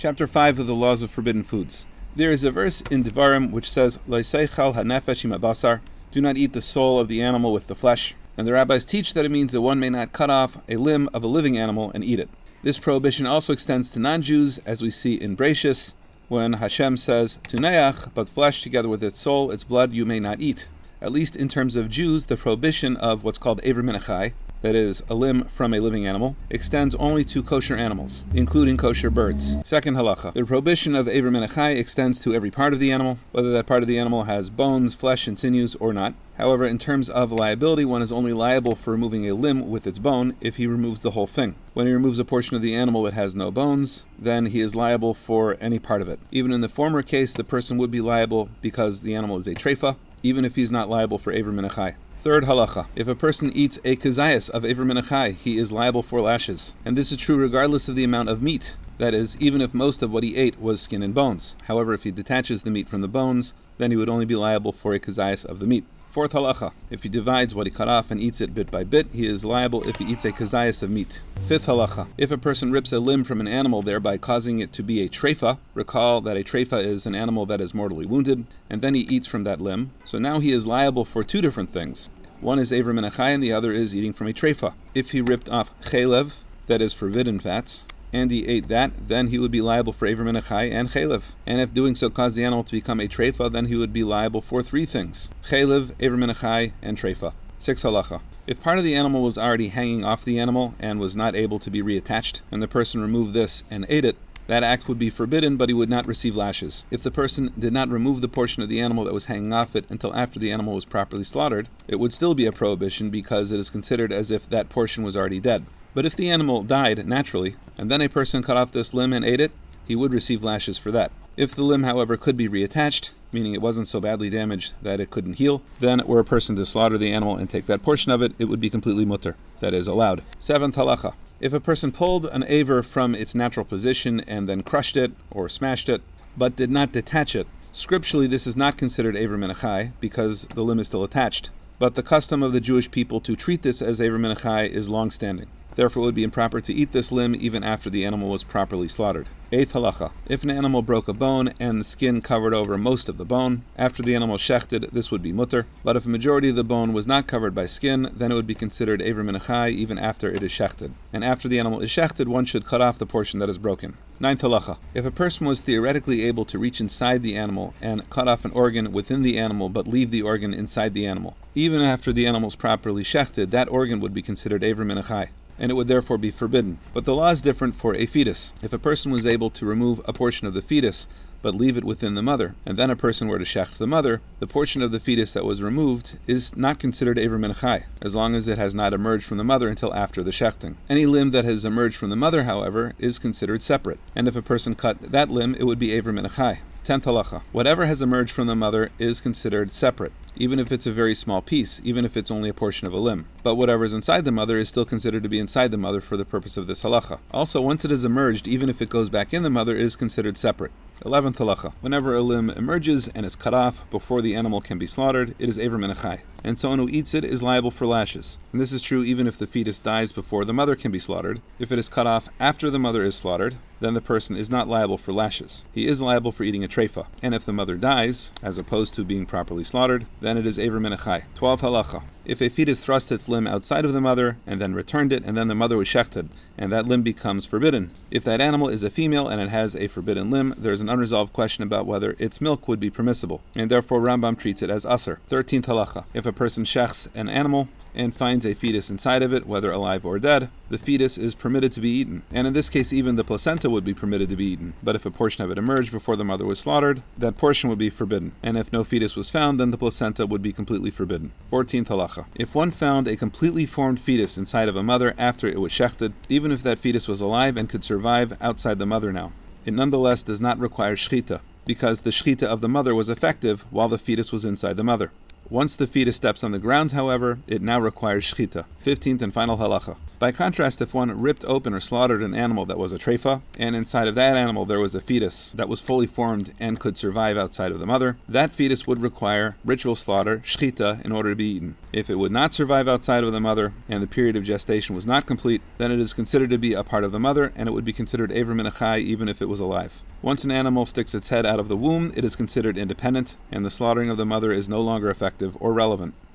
Chapter 5 of the Laws of Forbidden Foods. There is a verse in Devarim which says, Loiseichal hanefesh basar, do not eat the soul of the animal with the flesh. And the rabbis teach that it means that one may not cut off a limb of a living animal and eat it. This prohibition also extends to non Jews, as we see in Bereishis, when Hashem says, Tuneach, but flesh together with its soul, its blood you may not eat. At least in terms of Jews, the prohibition of what's called Aver that is, a limb from a living animal, extends only to kosher animals, including kosher birds. Second halacha. The prohibition of Aver Menachai extends to every part of the animal, whether that part of the animal has bones, flesh, and sinews or not. However, in terms of liability, one is only liable for removing a limb with its bone if he removes the whole thing. When he removes a portion of the animal that has no bones, then he is liable for any part of it. Even in the former case, the person would be liable because the animal is a treifa, even if he's not liable for Aver Menachai. Third halacha. If a person eats a kazayas of Aver Menachai, he is liable for lashes. And this is true regardless of the amount of meat. That is, even if most of what he ate was skin and bones. However, if he detaches the meat from the bones, then he would only be liable for a kazayas of the meat. Fourth halacha. If he divides what he cut off and eats it bit by bit, he is liable if he eats a kazayas of meat. Fifth halacha. If a person rips a limb from an animal, thereby causing it to be a treifa, recall that a treifa is an animal that is mortally wounded, and then he eats from that limb. So now he is liable for two different things. One is Aver Menachai and the other is eating from a treifa. If he ripped off chalev, that is forbidden fats, and he ate that, then he would be liable for Aver Menachai and Chalev. And if doing so caused the animal to become a treifa, then he would be liable for three things Chalev, Aver Menachai, and treifa. Six halacha. If part of the animal was already hanging off the animal and was not able to be reattached, and the person removed this and ate it, that act would be forbidden, but he would not receive lashes. If the person did not remove the portion of the animal that was hanging off it until after the animal was properly slaughtered, it would still be a prohibition because it is considered as if that portion was already dead. But if the animal died naturally, and then a person cut off this limb and ate it, he would receive lashes for that. If the limb, however, could be reattached, meaning it wasn't so badly damaged that it couldn't heal, then were a person to slaughter the animal and take that portion of it, it would be completely mutter, that is, allowed. Seventh halacha. If a person pulled an aver from its natural position and then crushed it or smashed it, but did not detach it, scripturally this is not considered aver menachai because the limb is still attached. But the custom of the Jewish people to treat this as aver menachai is long standing. Therefore, it would be improper to eat this limb even after the animal was properly slaughtered. Eighth halacha. If an animal broke a bone and the skin covered over most of the bone, after the animal shechted, this would be mutter. But if a majority of the bone was not covered by skin, then it would be considered aver minachai even after it is shechted. And after the animal is shechted, one should cut off the portion that is broken. Ninth halacha. If a person was theoretically able to reach inside the animal and cut off an organ within the animal but leave the organ inside the animal, even after the animal is properly shechted, that organ would be considered aver minachai and it would therefore be forbidden. But the law is different for a fetus. If a person was able to remove a portion of the fetus, but leave it within the mother, and then a person were to shecht the mother, the portion of the fetus that was removed is not considered Aver Menachai, as long as it has not emerged from the mother until after the shechting. Any limb that has emerged from the mother, however, is considered separate, and if a person cut that limb, it would be Aver Menachai. Tenth halacha. Whatever has emerged from the mother is considered separate, even if it's a very small piece, even if it's only a portion of a limb. But whatever is inside the mother is still considered to be inside the mother for the purpose of this halacha. Also, once it has emerged, even if it goes back in the mother, is considered separate. Eleventh halacha. Whenever a limb emerges and is cut off before the animal can be slaughtered, it is Aver Menachai and someone who eats it is liable for lashes. And this is true even if the fetus dies before the mother can be slaughtered. If it is cut off after the mother is slaughtered, then the person is not liable for lashes. He is liable for eating a treifa. And if the mother dies, as opposed to being properly slaughtered, then it is Aver Menachai. 12 halacha. If a fetus thrust its limb outside of the mother and then returned it, and then the mother was shechted, and that limb becomes forbidden. If that animal is a female and it has a forbidden limb, there is an unresolved question about whether its milk would be permissible, and therefore Rambam treats it as assur. 13th halacha. If a person shechs an animal and finds a fetus inside of it, whether alive or dead, the fetus is permitted to be eaten. And in this case, even the placenta would be permitted to be eaten. But if a portion of it emerged before the mother was slaughtered, that portion would be forbidden. And if no fetus was found, then the placenta would be completely forbidden. 14th halacha. If one found a completely formed fetus inside of a mother after it was shechted, even if that fetus was alive and could survive outside the mother now, it nonetheless does not require shchita, because the shchita of the mother was effective while the fetus was inside the mother. Once the fetus steps on the ground, however, it now requires shchita. Fifteenth and final halacha. By contrast, if one ripped open or slaughtered an animal that was a treifa, and inside of that animal there was a fetus that was fully formed and could survive outside of the mother, that fetus would require ritual slaughter, shchita, in order to be eaten. If it would not survive outside of the mother and the period of gestation was not complete, then it is considered to be a part of the mother and it would be considered Aver Minachai even if it was alive. Once an animal sticks its head out of the womb, it is considered independent, and the slaughtering of the mother is no longer effective or relevant.